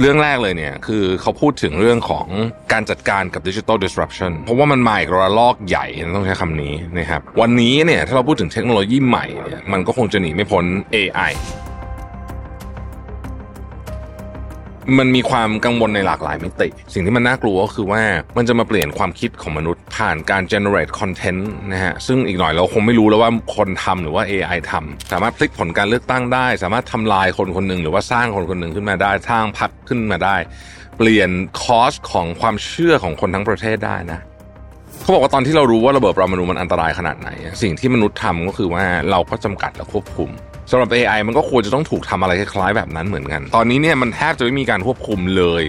เรื่องแรกเลยเนี่ยคือเขาพูดถึงเรื่องของการจัดการกับดิจิทัลดิสรัปชันเพราะว่ามันมาอีกระลอกใหญ่ต้องใช้คำนี้นะครับวันนี้เนี่ยถ้าเราพูดถึงเทคโนโลยีใหม่เนี่ยมันก็คงจะหนีไม่พ้น AI มันมีความกังวลในหลากหลายมิติ สิ่งที่มันน่ากลัวก็คือว่ามันจะมาเปลี่ยนความคิดของมนุษย์ผ่านการ generate content นะฮะ ซึ่งอีกหน่อยเราคงไม่รู้แล้วว่าคนทำหรือว่า AI ทำสามารถพลิกผลการเลือกตั้งได้ สามารถทำลายคนคนหนึ่งหรือว่าสร้างคนคนหนึ่งขึ้นมาได้สร้างพักขึ้นมาได้ เปลี่ยนคอสของความเชื่อของคนทั้งประเทศได้นะเขาบอกว่าตอนที่เรารู้ว่าระเบิดปรมาณูมันอันตรายขนาดไหน สิ่งที่มนุษย์ทำก็คือว่าเราก็จำกัดและควบคุม สำหรับ AI มันก็ควรจะต้องถูกทำอะไรคล้ายๆแบบนั้นเหมือนกัน ตอนนี้เนี่ยมันแทบจะไม่มีการควบคุมเลย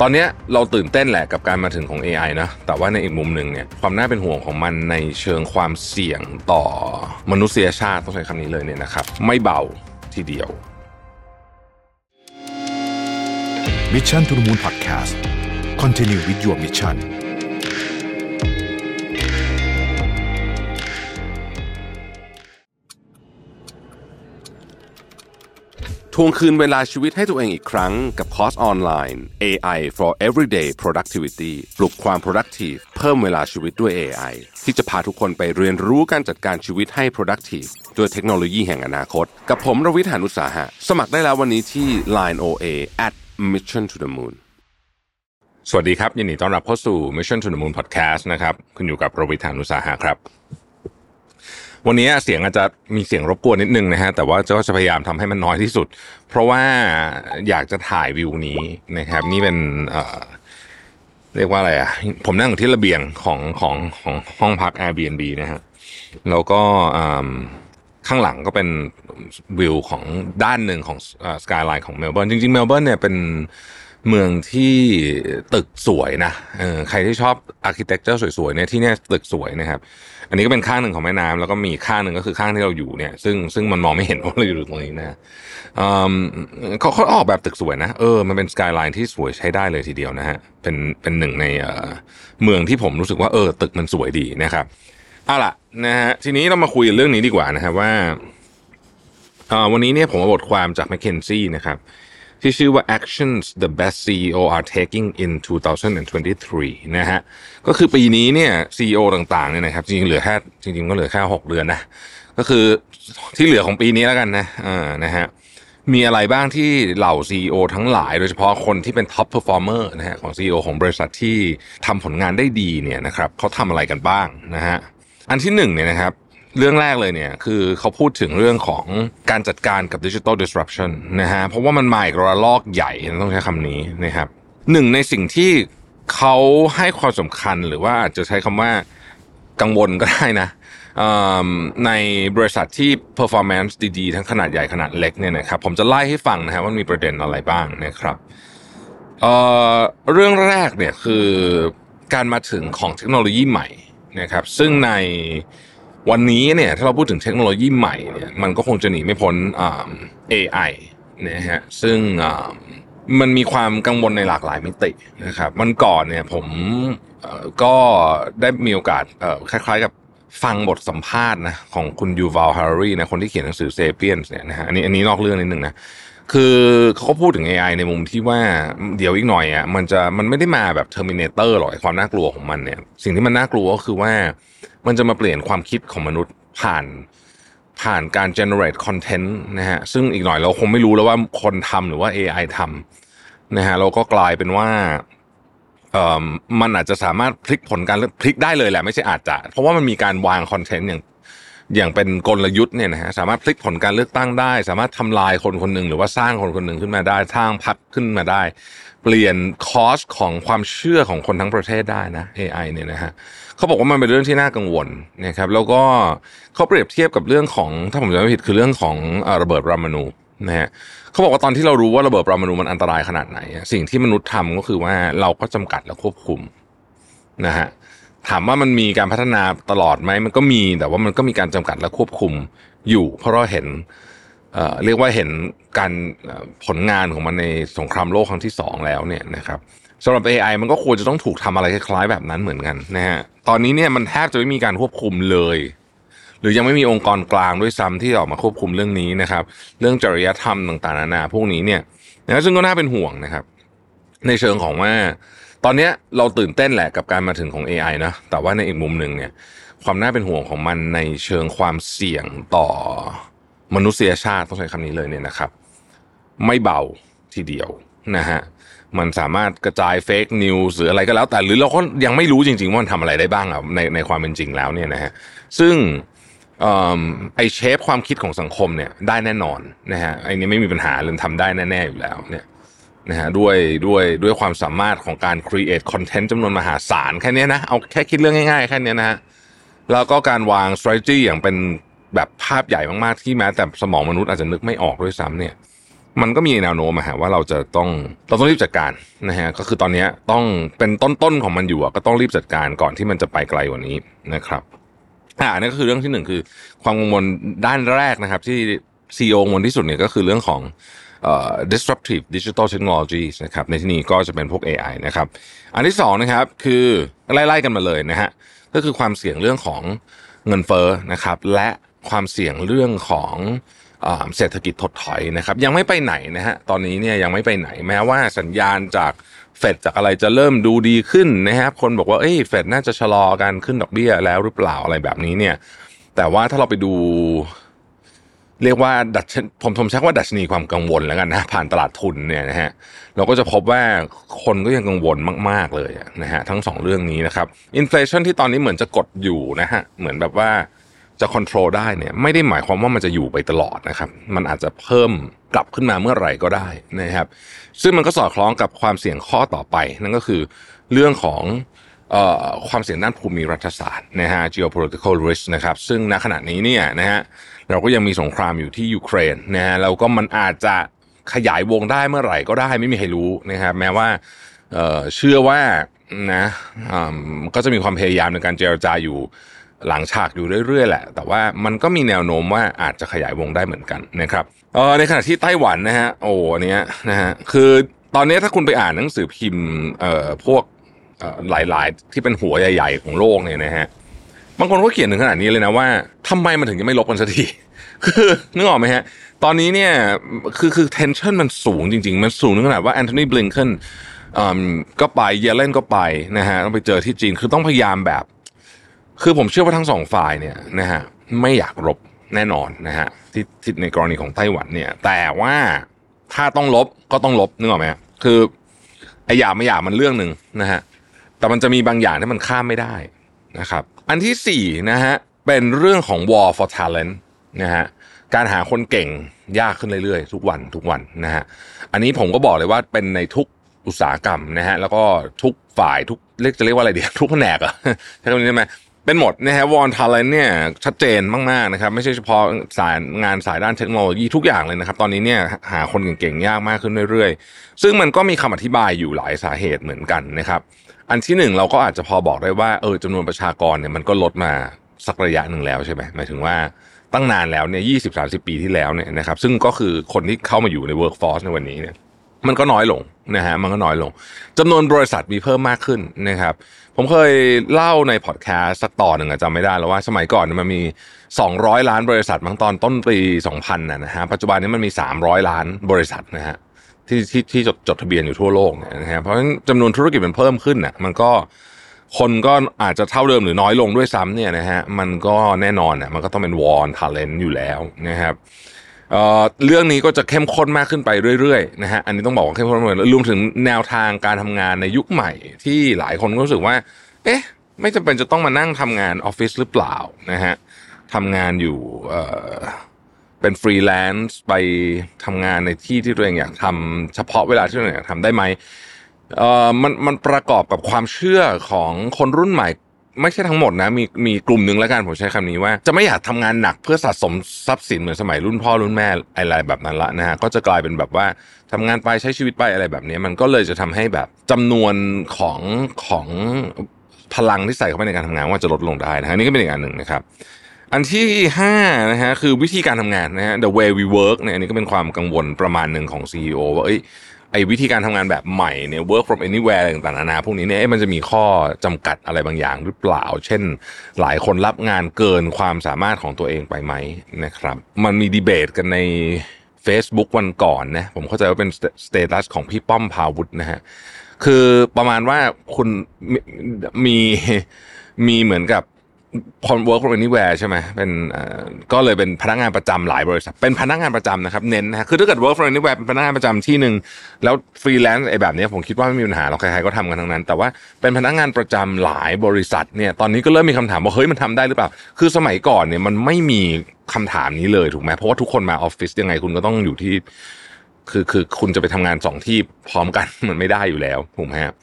ตอนนี้เราตื่นเต้นแหละกับการมาถึงของ AI นะ แต่ว่าในอีกมุมหนึ่งเนี่ยความน่าเป็นห่วงของมันในเชิงความเสี่ยงต่อมนุษยชาติต้องใช้คำนี้เลยเนี่ยนะครับ ไม่เบาทีเดียว Mission to the Moon Podcast Continue with your mission ทวงคืนเวลาชีวิตให้ตัวเองอีกครั้งกับคอร์สออนไลน์ AI for Everyday Productivity ปลุกความ productive เพิ่มเวลาชีวิตด้วย AI ที่จะพาทุกคนไปเรียนรู้การจัดการชีวิตให้ productive ด้วยเทคโนโลยีแห่งอนาคต กับผมรวิทยานุสาหะ สมัครได้แล้ววันนี้ที่ Line OA at Mission to the Moon สวัสดีครับ ยินดีต้อนรับเข้าสู่ Mission to the Moon Podcast นะครับ คุณอยู่กับรวิทยานุสาหะครับ วันนี้เสียงอาจจะมีเสียงรบกวนนิดนึงนะฮะแต่ว่าก็จะพยายามทำให้มันน้อยที่สุด เพราะว่าอยากจะถ่ายวิวนี้นะครับ นี่เป็นเอ่อเรียกว่าอะไรอะ ผมนั่งอยู่ที่ระเบียงของของของห้องพัก Airbnb นะฮะแล้วก็ข้างหลังก็เป็นวิวของด้านหนึ่งของ skyline ของเมลเบิร์นจริงๆเมลเบิร์นเนี่ยเป็น เมืองที่ตึกสวยนะเออใครที่ชอบ architecture สวยๆเนี่ยที่เนี่ยตึกสวยนะครับ อันนี้ก็เป็นข้างหนึ่งของแม่น้ำแล้วก็มีข้างหนึ่งก็คือข้างที่เราอยู่เนี่ย ซึ่งซึ่งมันมองไม่เห็นว่าเราอยู่ตรงนี้นะอืมเขาเขาออกแบบตึกสวยนะเออมันเป็น skyline ที่สวยใช้ได้เลยทีเดียวนะฮะเป็นเป็นหนึ่งในเออเมืองที่ผมรู้สึกว่าเออตึกมันสวยดีนะครับเอาล่ะนะฮะทีนี้เรามาคุยเรื่องนี้ดีกว่านะครับว่าอ่อวันนี้เนี่ยผมเอาบทความจาก McKinsey นะครับ ที่ชื่อว่า actions the best CEO are taking in 2023 นะฮะ ก็คือปีนี้เนี่ย CEO ต่างๆเนี่ยนะครับ จริงๆเหลือแค่จริงๆก็เหลือแค่ 6 เดือนนะ ก็คือที่เหลือของปีนี้แล้วกันนะอ่านะฮะมีอะไรบ้างที่เหล่า CEO ทั้งหลาย โดยเฉพาะคนที่เป็น top performer นะฮะของ CEO ของบริษัทที่ทำผลงานได้ดีเนี่ยนะครับเขาทำอะไรกันบ้างนะฮะอันที่หนึ่งเนี่ยนะครับ เรื่องแรกเลยเนี่ยคือเขาพูดถึงเรื่องของการจัดการกับดิจิ t a ล disruption นะฮะเพราะว่ามันมาอีกระลอกใหญ่ต้องใช้คำนี้นะครับหนึ่งในสิ่งที่เขาให้ความสำคัญหรือว่าอาจจะใช้คำว่ากังวลก็ได้นะอ่อในบริษัทที่ performance ดีๆ ทั้งขนาดใหญ่ขนาดเล็กเนี่ยนะครับผมจะไล่ให้ฟังนะฮะว่ามีประเด็นอะไรบ้างนะครับเอ่อเรื่องแรกเนี่ยคือการมาถึงของเทคโนโลยีใหม่นะครับซึ่งใน วันนี้เนี่ยถ้าเราพูดถึงเทคโนโลยีใหม่เนี่ยมันก็คงจะหนีไม่พ้นอ่า AI นะฮะซึ่งอ่ามันมีความกังวลในหลากหลายมิตินะครับวันก่อนเนี่ยผมก็ได้มีโอกาสคล้ายๆกับฟังบทสัมภาษณ์นะของคุณยูวัลฮาร์รีนะคนที่เขียนหนังสือเซเปียนเนี่ยนะฮะอันนี้อันนี้นอกเรื่องนิดนึงนะคือเขาก็พูดถึง AI ในมุมที่ว่าเดี๋ยวอีกหน่อยอะมันจะมันไม่ได้มาแบบ Terminator หรอกไอ้ความน่ากลัวของมันเนี่ย สิ่งที่มันน่ากลัวก็คือว่า มันจะมาเปลี่ยนความคิดของมนุษย์ผ่านผ่านการ generate content นะฮะซึ่งอีกหน่อยเราคงไม่รู้แล้วว่าคนทำหรือว่า AI ทำนะฮะเราก็กลายเป็นว่าเอ่อมันอาจจะสามารถพลิกผลการเลือกพลิกได้เลยแหละไม่ใช่อาจจะ เพราะว่ามันมีการวางคอนเทนต์อย่างอย่างเป็นกลยุทธ์เนี่ยนะฮะสามารถพลิกผลการเลือกตั้งได้ สามารถทำลายคนคนหนึ่งหรือว่าสร้างคนคนหนึ่งขึ้นมาได้สร้างพักขึ้นมาได้ เปลี่ยนคอสของความเชื่อของคนทั้งประเทศได้นะ AI เนี่ยนะฮะ เขาบอกว่ามันเป็นเรื่องที่น่ากังวลนะครับแล้วก็เขาเปรียบเทียบกับเรื่องของถ้าผมจำไม่ผิดคือเรื่องของอระเบิดปรมาณูนะฮะเขาบอกว่าตอนที่เรารู้ว่าระเบิดปรมาณูมันอันตรายขนาดไหน สิ่งที่มนุษย์ทำก็คือว่าเราก็จำกัดและควบคุมนะฮะถามว่ามันมีการพัฒนาตลอดไหมมันก็มีแต่ว่ามันก็มีการจำกัดและควบคุมอยู่ เพราะเราเห็นเอ่อเรียกว่าเห็นการผลงานของมันในสงครามโลกครั้งที่สองแล้วเนี่ยนะครับ สำหรับ AI มันก็ควรจะต้องถูกทำอะไรคล้ายๆแบบนั้นเหมือนกันนะฮะตอนนี้เนี่ยมันแทบจะไม่มีการควบคุมเลย หรือยังไม่มีองค์กรกลางด้วยซ้ำที่ออกมาควบคุมเรื่องนี้นะครับ เรื่องจริยธรรมต่างๆนานาพวกนี้เนี่ยนะซึ่งก็น่าเป็นห่วงนะครับ ในเชิงของว่า ตอนนี้เราตื่นเต้นแหละกับการมาถึงของ AI นะแต่ว่าในอีกมุมหนึ่งเนี่ยความน่าเป็นห่วงของมันในเชิงความเสี่ยงต่อมนุษยชาติต้องใช้คำนี้เลยเนี่ยนะครับ ไม่เบาทีเดียว นะฮะมันสามารถกระจาย fake news หรืออะไรก็แล้ว แต่หรือเราก็ยังไม่รู้จริง ๆ ว่ามันทำอะไรได้บ้างอะในในความเป็นจริงแล้วเนี่ยนะฮะซึ่งไอเชฟความคิดของสังคมเนี่ยได้แน่นอนนะฮะไอนี้ไม่มีปัญหาเลยทำได้แน่ๆอยู่แล้วเนี่ยนะฮะด้วยด้วยด้วยความสามารถของการ create content จำนวนมหาศาลแค่นี้นะเอาแค่คิดเรื่องง่ายๆแค่นี้นะฮะแล้วก็การวาง strategy อย่างเป็นแบบภาพใหญ่มากๆที่แม้แต่สมองมนุษย์อาจจะนึกไม่ออกด้วยซ้ำเนี่ย มันก็มีแนวโน้มฮะว่าเราจะต้องเราต้องรีบจัดการนะฮะก็คือตอนนี้ต้องเป็นต้นๆของมันอยู่ก็ต้องรีบจัดการก่อนที่มันจะไปไกลกว่านี้นะครับอ่านี่ก็คือเรื่องที่หนึ่งคือ ความกังวลด้านแรกนะครับ ที่ซีอกังวลที่สุดเนี่ยก็คือเรื่องของ disruptive digital technologies นะครับในที่นี้ก็จะเป็นพวก AI นะครับ อันที่สองนะครับคือไล่ๆกันมาเลยนะฮะก็คือความเสี่ยงเรื่องของเงินเฟ้อนะครับ และความเสี่ยงเรื่องของ เศรษฐกิจถดถอยนะครับยังไม่ไปไหนนะฮะตอนนี้เนี่ยยังไม่ไปไหนแม้ว่าสัญญาณจากเฟดจากอะไรจะเริ่มดูดีขึ้นนะครับคนบอกว่าเอ้ยเฟดน่าจะชะลอการขึ้นดอกเบี้ยแล้วหรือเปล่าอะไรแบบนี้เนี่ย แต่ว่าถ้าเราไปดู เรียกว่าดัชผมผมเรียกว่าดัชนีความกังวลแล้วกันนะผ่านตลาดทุนเนี่ยนะฮะเราก็จะพบว่าคนก็ยังกังวลมาก ๆเลยนะฮะทั้งสองเรื่องนี้นะครับ inflation ที่ตอนนี้เหมือนจะกดอยู่นะฮะเหมือนแบบว่า จะควบคุมได้เนี่ยไม่ได้หมายความว่ามันจะอยู่ไปตลอดนะครับ มันอาจจะเพิ่มกลับขึ้นมาเมื่อไหร่ก็ได้นะครับ ซึ่งมันก็สอดคล้องกับความเสี่ยงข้อต่อไป นั่นก็คือเรื่องของความเสี่ยงด้านภูมิรัฐศาสตร์นะฮะ geopolitical risk นะครับ ซึ่งณขณะนี้เนี่ยนะฮะเราก็ยังมีสงครามอยู่ที่ยูเครนนะฮะแล้วก็มันอาจจะขยายวงได้เมื่อไหร่ก็ได้ไม่มีใครรู้นะครับแม้ว่าเชื่อว่านะก็จะมีความพยายามในการเจรจาอยู่ หลังฉากอยู่เรื่อยๆแหละ แต่ว่ามันก็มีแนวโน้มว่าอาจจะขยายวงได้เหมือนกันนะครับเออในขณะที่ไต้หวันนะฮะโอ้อันเนี้ยนะฮะคือตอนนี้ถ้าคุณไปอ่านหนังสือพิมพ์เอ่อพวกหลายๆ ที่เป็นหัวใหญ่ๆของโลกเนี่ยนะฮะบางคนก็เขียนถึงขนาดนี้เลยนะว่าทำไมมันถึงจะไม่ลบกันสักทีคือนึกออกไหมฮะ ตอนนี้เนี่ยคือคือเทนชันมันสูงจริง ๆ มันสูงถึงขนาดว่าแอนโทนีบลิงเคนก็ไปเยเลนก็ไปนะฮะต้องไปเจอที่จีนคือต้องพยายามแบบ คือผมเชื่อว่าทั้งสองฝ่ายเนี่ยนะฮะไม่อยากรบแน่นอนนะฮะที่ที่ในกรณีของไต้หวันเนี่ย แต่ว่าถ้าต้องลบก็ต้องลบนึกออกไหมคือไอ้อยากไม่อยากมันเรื่องหนึ่งนะฮะแต่มันจะมีบางอย่างที่มันข้ามไม่ได้นะครับ อันที่สี่นะฮะเป็นเรื่องของ war for talent นะฮะการหาคนเก่งยากขึ้นเรื่อยๆ ทุกวันทุกวันนะฮะอันนี้ผมก็บอกเลยว่าเป็นในทุกอุตสาหกรรมนะฮะแล้วก็ทุกฝ่ายทุกเรียกจะเรียกว่าอะไรเดียวทุกแผนกอะใช้คำนี้ได้ไหม เป็นหมดนะฮะวอนทาเลนเนี่ยชัดเจนมากๆนะครับไม่ใช่เฉพาะสายงานสายด้านเทคโนโลยีทุกอย่างเลยนะครับ ตอนนี้เนี่ยหาคนเก่งๆยากมากขึ้นเรื่อยๆ ซึ่งมันก็มีคำอธิบายอยู่หลายสาเหตุเหมือนกันนะครับ อันที่หนึ่งเราก็อาจจะพอบอกได้ว่าเออจำนวนประชากรเนี่ยมันก็ลดมาสักระยะหนึ่งแล้วใช่ไหมหมายถึงว่าตั้งนานแล้วเนี่ยยี่สิบสาสิบปีที่แล้วเนี่ยนะครับ ซึ่งก็คือคนที่เข้ามาอยู่ใน workforce ในวันนี้เนี่ยมันก็น้อยลงนะฮะมันก็น้อยลงจำนวนบริษัทมีเพิ่มมากขึ้นนะครับ ผมเคยเล่าในพอดแคสต์สักตอนหนึ่งจำไม่ได้แล้วว่าสมัยก่อนมันมี 200 ล้านบริษัทบางตอนต้นปี 2000นะฮะปัจจุบันนี้มันมี 300 ล้านบริษัทนะฮะที่ที่ที่จดจดทะเบียนอยู่ทั่วโลกนะฮะเพราะฉะนั้นจำนวนธุรกิจมันเพิ่มขึ้นน่ะมันก็คนก็อาจจะเท่าเดิมหรือน้อยลงด้วยซ้ำเนี่ยนะฮะมันก็แน่นอนน่ะมันก็ต้องเป็นวอนทาเลนต์อยู่แล้วนะครับ เรื่องนี้ก็จะเข้มข้นมากขึ้นไปเรื่อยๆนะฮะอันนี้ต้องบอกว่าเข้มข้นมากรวมถึงแนวทางการทำงานในยุคใหม่ ที่หลายคนก็รู้สึกว่า เอ๊ะ ไม่จำเป็นจะต้องมานั่งทำงานออฟฟิศหรือเปล่านะฮะทำงานอยู่เเป็นฟรีแลนซ์ไปทำงานในที่ที่ตัวเองอยากทำเฉพาะเวลาที่ตัวเองอยากทำได้ไหมมันมันประกอบกับความเชื่อของคนรุ่นใหม่ ไม่ใช่ทั้งหมดนะ มีมีกลุ่มหนึ่งแล้วกันผมใช้คำนี้ว่า จะไม่อยากทำงานหนักเพื่อสะสมทรัพย์สินเหมือนสมัยรุ่นพ่อรุ่นแม่อะไรแบบนั้นละนะฮะก็จะกลายเป็นแบบว่าทำงานไปใช้ชีวิตไปอะไรแบบนี้ มันก็เลยจะทำให้แบบจำนวนของของพลังที่ใส่เข้าไปในการทำงานว่าจะลดลงได้นะฮะนี่ก็เป็นอีกอันหนึ่งนะครับอันที่ห้านะฮะคือวิธีการทำงานนะฮะ the way we work เนี่ยอันนี้ก็เป็นความกังวลประมาณหนึ่งของ CEO ว่าเอ้ย ไอ้วิธีการทำงานแบบใหม่เนี่ย work from anywhere ต่างๆนานาพวกนี้เนี่ยมันจะมีข้อจำกัดอะไรบางอย่างหรือเปล่า เช่น หลายคนรับงานเกินความสามารถของตัวเองไปไหมนะครับ มันมีดีเบตกันใน Facebook วันก่อนนะผมเข้าใจว่าเป็น status ของพี่ป้อมภาวุธนะฮะคือประมาณว่าคุณมมีมีเหมือนกับ พอ work from anywhere ใช่ไหมเป็นก็เลยเป็นพนักงานประจำหลายบริษัทเป็นพนักงานประจำนะครับเน้นนะคือถ้าเกิด work from anywhere เป็นพนักงานประจำที่หนึ่งแล้วฟรีแลนซ์ไอ้แบบนี้ผมคิดว่าไม่มีปัญหาเราใครๆก็ทำกันทั้งนั้น แต่ว่าเป็นพนักงานประจำหลายบริษัทเนี่ยตอนนี้ก็เริ่มมีคำถามว่าเฮ้ยมันทำได้หรือเปล่า คือสมัยก่อนเนี่ยมันไม่มีคำถามนี้เลยถูกไหมเพราะว่าทุกคนมาออฟฟิศยังไงคุณก็ต้องอยู่ที่ คือคือคุณจะไปทำงานสองที่พร้อมกันมันไม่ได้อยู่แล้วถูกไหมครับ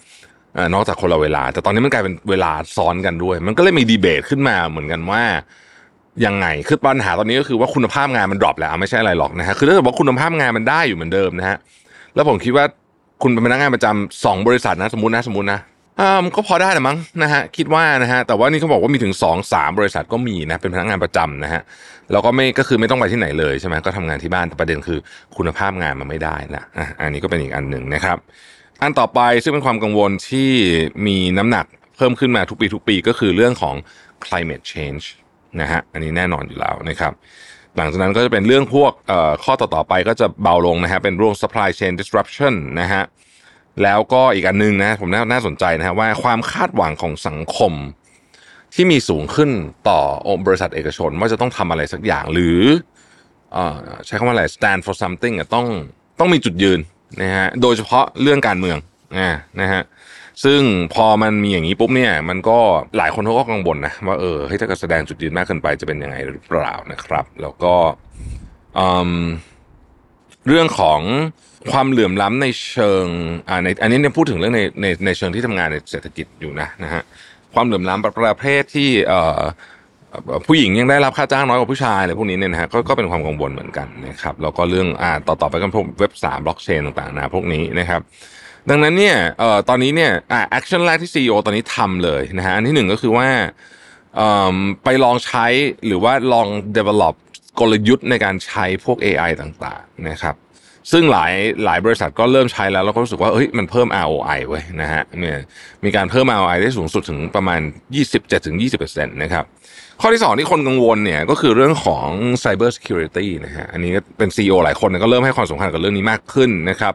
นอกจากคนละเวลา แต่ตอนนี้มันกลายเป็นเวลาซ้อนกันด้วย มันก็เลยมีดีเบตขึ้นมาเหมือนกันว่ายังไงคือปัญหาตอนนี้ก็คือว่าคุณภาพงานมันดรอปแล้วไม่ใช่อะไรหรอกนะฮะคือถ้าเกิดว่าคุณภาพงานมันได้อยู่เหมือนเดิมนะฮะแล้วผมคิดว่าคุณเป็นพนักงานประจำสองบริษัทนะสมมตินะสมมตินะอ่าก็พอได้แหละมั้งนะฮะคิดว่านะฮะแต่ว่านี่เขาบอกว่ามีถึงสองสามบริษัทก็มีนะเป็นพนักงานประจำนะฮะแล้วก็ไม่ก็คือไม่ต้องไปที่ไหนเลยใช่ไหมก็ทำงานที่บ้านแต่ประเด็นคือคุณภาพงานมันไม่ได้นะอะอันนี้ก็เป็นอีกอันหนึ่งนะครับ อันต่อไปซึ่งเป็นความกังวลที่มีน้ำหนักเพิ่มขึ้นมาทุกปีทุกปีก็คือเรื่องของ climate change นะฮะอันนี้แน่นอนอยู่แล้วนะครับหลังจากนั้นก็จะเป็นเรื่องพวกข้อต่อๆไปก็จะเบาลงนะฮะเป็นเรื่อง supply chain disruption นะฮะแล้วก็อีกอันนึงนะผมน่าสนใจนะฮะว่าความคาดหวังของสังคมที่มีสูงขึ้นต่อบริษัทเอกชนว่าจะต้องทำอะไรสักอย่างหรือใช้คำว่าอะไร stand for something ต้องต้องมีจุดยืน นะฮะโดยเฉพาะเรื่องการเมืองนะฮะซึ่งพอมันมีอย่างนี้ปุ๊บเนี่ย มันก็หลายคนเขาก็กังวลนะว่าเออให้ถ้าเกิดแสดงจุดยืนมากเกินไปจะเป็นยังไงหรือเปล่านะครับ แล้วก็เรื่องของความเหลื่อมล้ำในเชิงอ่าในอันนี้เนี่ยพูดถึงเรื่องในในในเชิงที่ทำงานในเศรษฐกิจอยู่นะนะฮะความเหลื่อมล้ำประเภทที่เอ่อ ผู้หญิงยังได้รับค่าจ้างน้อยกว่าผู้ชายอะไรพวกนี้เนี่ยนะฮะก็ก็เป็นความกังวลเหมือนกันนะครับแล้วก็เรื่องอ่าต่อต่อไปก็พวกเว็บสามบล็อกเชนต่างๆนะพวกนี้นะครับดังนั้นเนี่ยเอ่อตอนนี้เนี่ยอ่าแอคชั่นแรกที่ CEO ตอนนี้ทำเลยนะฮะอันที่หนึ่งก็คือว่าเอ่อไปลองใช้หรือว่าลอง develop กลยุทธ์ในการใช้พวก AI ต่างๆนะครับ ซึ่งหลายหลายบริษัทก็เริ่มใช้แล้วแล้วก็รู้สึกว่าเฮ้ยมันเพิ่ม ROI ไว้นะฮะเนี่ยมีการเพิ่ม ROI ได้สูงสุดถึงประมาณ 27-20%นะครับข้อที่สองที่คนกังวลเนี่ยก็คือเรื่องของ Cyber Security นะฮะอันนี้เป็น CEO หลายคนก็เริ่มให้ความสำคัญกับเรื่องนี้มากขึ้นนะครับ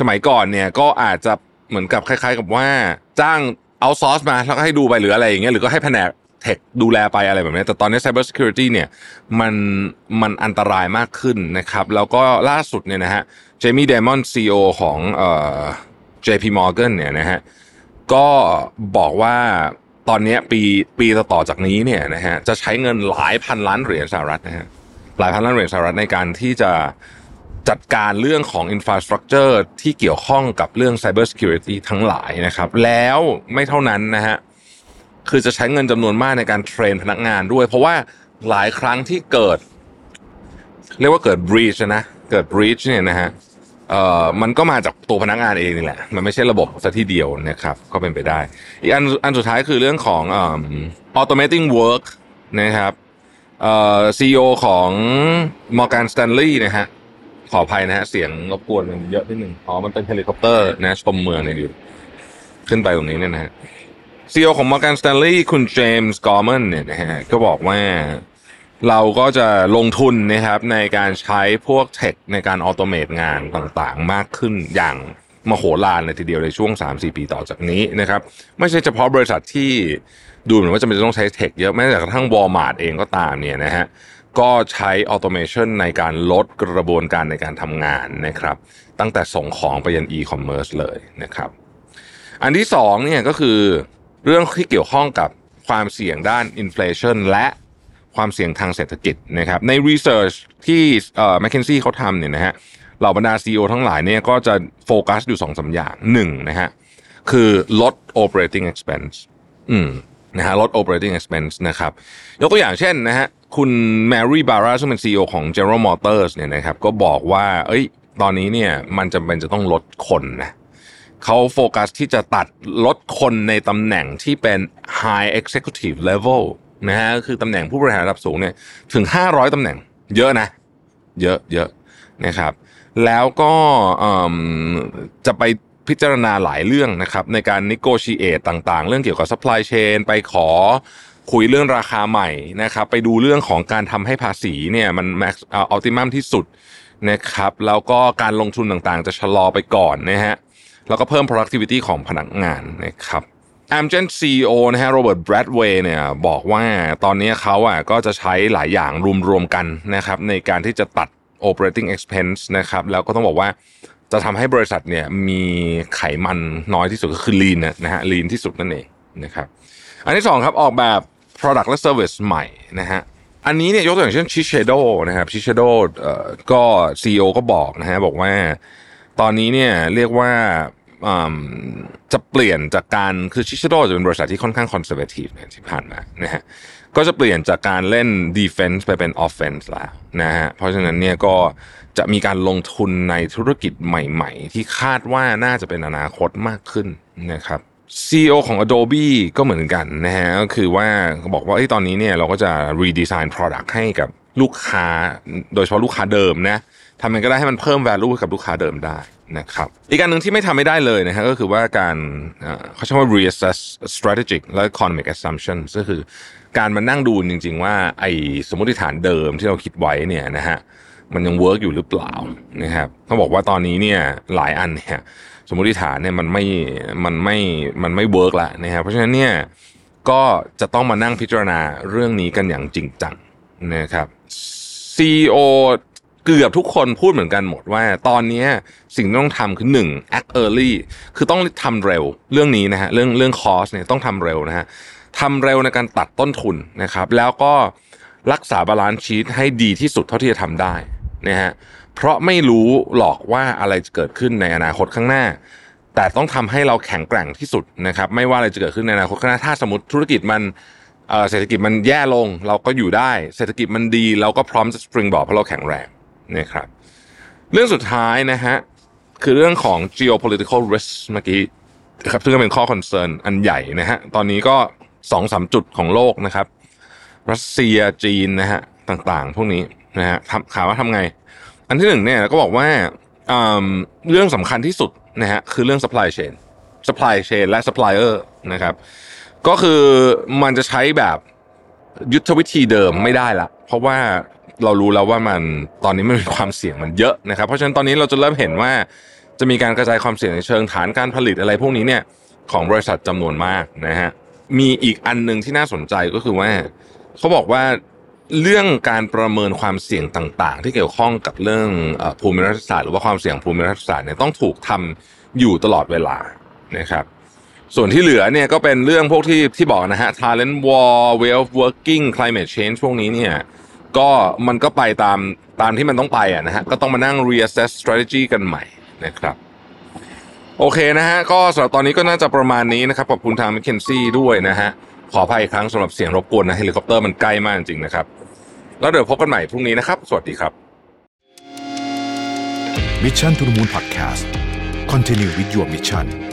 สมัยก่อนเนี่ยก็อาจจะเหมือนกับคล้าย ๆ กับว่าจ้างเอาซอร์สมาแล้วก็ให้ดูไปหรืออะไรอย่างเงี้ยหรือก็ให้แผนก เทคดูแลไปอะไรแบบนี้แต่ตอนนี้ Cyber Security เนี่ยมันมันอันตรายมากขึ้นนะครับ แล้วก็ล่าสุดเนี่ยนะฮะเจมี่เดมอนซีอของเอ่อ JP Morgan เนี่ยนะฮะก็บอกว่าตอนนี้ปีปีต่อจากนี้เนี่ยนะฮะจะใช้เงินหลายพันล้านเหรียญสหรัฐนะฮะหลายพันล้านเหรียญสหรัฐในการที่จะจัดการเรื่องของอินฟราสตรักเจอร์ที่เกี่ยวข้องกับเรื่อง Cyber Security ทั้งหลายนะครับ แล้วไม่เท่านั้นนะฮะ คือจะใช้เงินจำนวนมากในการเทรนพนักงานด้วย เพราะว่าหลายครั้งที่เกิด เรียกว่าเกิด breach นะเกิด breach เนี่ยนะฮะเอ่อมันก็มาจากตัวพนักงานเองนี่แหละ มันไม่ใช่ระบบซะทีเดียวนะครับ ก็เป็นไปได้ อีกอันอันสุดท้ายคือเรื่องของเอ่อ automating work นะครับเอ่อ CEO ของ Morgan Stanley นะฮะขออภัยนะฮะเสียงรบกวนมันเยอะนิดหนึ่งอ๋อมันเป็นเฮลิคอปเตอร์นะชมเมืองเนี่ยอยู่ ขึ้นไปตรงนี้เนี่ยนะฮะ CEO ของ Morgan Stanley คุณเจมส์กอร์แมนเนี่ยนะฮะก็บอกว่าเราก็จะลงทุนนะครับในการใช้พวก tech ในการ automate งานต่างๆ มากขึ้นอย่างมโหฬารเลยทีเดียวในช่วง 3-4 ปีต่อจากนี้นะครับ ไม่ใช่เฉพาะบริษัทที่ดูเหมือนว่าจะเป็นต้องใช้ tech เยอะแม้แต่กระทั่ง Walmart เองก็ตามเนี่ยนะฮะก็ใช้ automation ในการลดกระบวนการในการทำงานนะครับ ตั้งแต่ส่งของไปยันอีคอมเมิร์ซเลยนะครับ อันที่สองเนี่ยก็คือ เรื่องที่เกี่ยวข้องกับความเสี่ยงด้าน inflation และความเสี่ยงทางเศรษฐกิจนะครับใน research ที่เอ่อ McKinsey เขาทำเนี่ยนะฮะเหล่าบรรดา CEO ทั้งหลายเนี่ยก็จะโฟกัสอยู่สองสาอย่างหนึ่งนะฮะคือลด operating expense อืมนะฮะลด operating expense นะครับยกตัวอย่างเช่นนะฮะคุณแมรี่บาร่าซึ่งเป็น CEO ของ General Motors เนี่ยนะครับก็บอกว่า เอ้ยตอนนี้เนี่ยมันจำเป็นจะต้องลดคนนะ เขาโฟกัสที่จะตัดลดคนในตำแหน่งที่เป็น high executive level นะฮะคือตำแหน่งผู้บริหารระดับสูงเนี่ยถึง 500ตำแหน่ง เยอะนะ เยอะเยอะนะครับ แล้วก็จะไปพิจารณาหลายเรื่องนะครับ ในการ negotiate ต่างๆ เรื่องเกี่ยวกับ supply chain ไปขอคุยเรื่องราคาใหม่นะครับ ไปดูเรื่องของการทำให้ภาษีเนี่ยมัน max อัลติมัมที่สุดนะครับ แล้วก็การลงทุนต่างๆ จะชะลอไปก่อนนะฮะ แล้วก็เพิ่ม productivity ของพนักงานนะครับ Amgen CEO นะฮะโรเบิร์ตแบรดเวย์เนี่ยบอกว่าตอนนี้เขาอะก็จะใช้หลายอย่างรวมๆกันนะครับในการที่จะตัด operating expense นะครับแล้วก็ต้องบอกว่าจะทำให้บริษัทเนี่ยมีไขมันน้อยที่สุดก็คือ lean นะฮะ lean ที่สุดนั่นเองนะครับอันที่สองครับออกแบบ product และ service ใหม่นะฮะอันนี้เนี่ยยกตัวอย่างเช่น Shiseido นะครับ Shiseido เอ่อก็ CEO ก็บอกนะฮะบอกว่าตอนนี้เนี่ยเรียกว่า จะเปลี่ยนจากการคือ Shiseido จะเป็นบริษัทที่ค่อนข้าง conservative ที่ผ่านมานะฮะก็จะเปลี่ยนจากการเล่น defense ไปเป็น offense แล้วนะฮะเพราะฉะนั้นเนี่ยก็จะมีการลงทุนในธุรกิจใหม่ๆ ที่คาดว่าน่าจะเป็นอนาคตมากขึ้นนะครับ CEO ของ Adobe ก็เหมือนกันนะฮะก็คือว่าเขาบอกว่าตอนนี้เนี่ยเราก็จะ redesign product ให้กับลูกค้าโดยเฉพาะลูกค้าเดิมนะ ทำยังไงก็ได้ให้มันเพิ่ม value กับลูกค้าเดิมได้นะครับอีกการหนึ่งที่ไม่ทำไม่ได้เลยนะฮะก็คือว่าการเขาใช้ว่า reassess strategic และ economic assumption ก็คือการมานั่งดูจริง ๆ ว่าไอ้สมมติฐานเดิมที่เราคิดไว้เนี่ยนะฮะมันยัง work อยู่หรือเปล่านะครับเขาบอกว่าตอนนี้เนี่ยหลายอันเนี่ยสมมติฐานเนี่ยมันไม่มันไม่มันไม่ work ละนะครับเพราะฉะนั้นเนี่ยก็จะต้องมานั่งพิจารณาเรื่องนี้กันอย่างจริงจังนะครับ CEO เกือบทุกคนพูดเหมือนกันหมดว่า ตอนนี้สิ่งที่ต้องทำคือหนึ่ง act early คือต้องทำเร็วเรื่องนี้นะฮะเรื่องเรื่อง cost เนี่ยต้องทำเร็วนะฮะทำเร็วในการตัดต้นทุนนะครับ แล้วก็รักษา balance sheet ให้ดีที่สุดเท่าที่จะทำได้นะฮะเพราะไม่รู้หรอกว่าอะไรจะเกิดขึ้นในอนาคตข้างหน้า แต่ต้องทำให้เราแข็งแกร่งที่สุดนะครับไม่ว่าอะไรจะเกิดขึ้นในอนาคตข้างหน้าถ้าสมมติธุรกิจมันเศรษฐกิจมันแย่ลง เราก็อยู่ได้ เศรษฐกิจมันดี เราก็พร้อมจะ springboard เพราะเราแข็งแรง นะครับเรื่องสุดท้ายนะฮะคือเรื่องของ geopolitical risk เมื่อกี้ครับซึ่งเป็นข้อ concern อันใหญ่นะฮะตอนนี้ก็สองสามจุดของโลกนะครับ รัสเซียจีนนะฮะต่างๆ พวกนี้นะฮะข่าวว่าทำไง อันที่หนึ่งเนี่ยก็บอกว่าเรื่องสำคัญที่สุดนะฮะคือเรื่อง supply chain supply chain และ supplier นะครับ ก็คือมันจะใช้แบบยุทธวิธีเดิมไม่ได้ละเพราะว่า เรารู้แล้วว่ามันตอนนี้มันมีความเสี่ยงมันเยอะนะครับ เพราะฉะนั้นตอนนี้เราจะเริ่มเห็นว่าจะมีการกระจายความเสี่ยงในเชิงฐานการผลิตอะไรพวกนี้เนี่ยของบริษัทจำนวนมากนะฮะมีอีกอันหนึ่งที่น่าสนใจก็คือว่าเขาบอกว่าเรื่องการประเมินความเสี่ยงต่าง ๆ ที่เกี่ยวข้องกับเรื่องภูมิรัฐศาสตร์หรือว่าความเสี่ยงภูมิรัฐศาสตร์เนี่ยต้องถูกทำอยู่ตลอดเวลานะครับ ส่วนที่เหลือเนี่ยก็เป็นเรื่องพวกที่ที่บอกนะฮะ talent war way of working climate change พวกนี้เนี่ย ก็มันก็ไปตามตามที่มันต้องไปอะนะฮะก็ต้องมานั่ง reassess strategy กันใหม่นะครับโอเคนะฮะก็สำหรับตอนนี้ก็น่าจะประมาณนี้นะครับขอบคุณทาง m c k เคนซี่ด้วยนะฮะขออภัยอีกครั้งสำหรับเสียงรบกวนนะเฮลิคอปเตอร์มันใกล้มากจริงนะครับ แล้วเดี๋ยวพบกันใหม่พรุ่งนี้นะครับ สวัสดีครับ Mission to the Moon Podcast Continue with your mission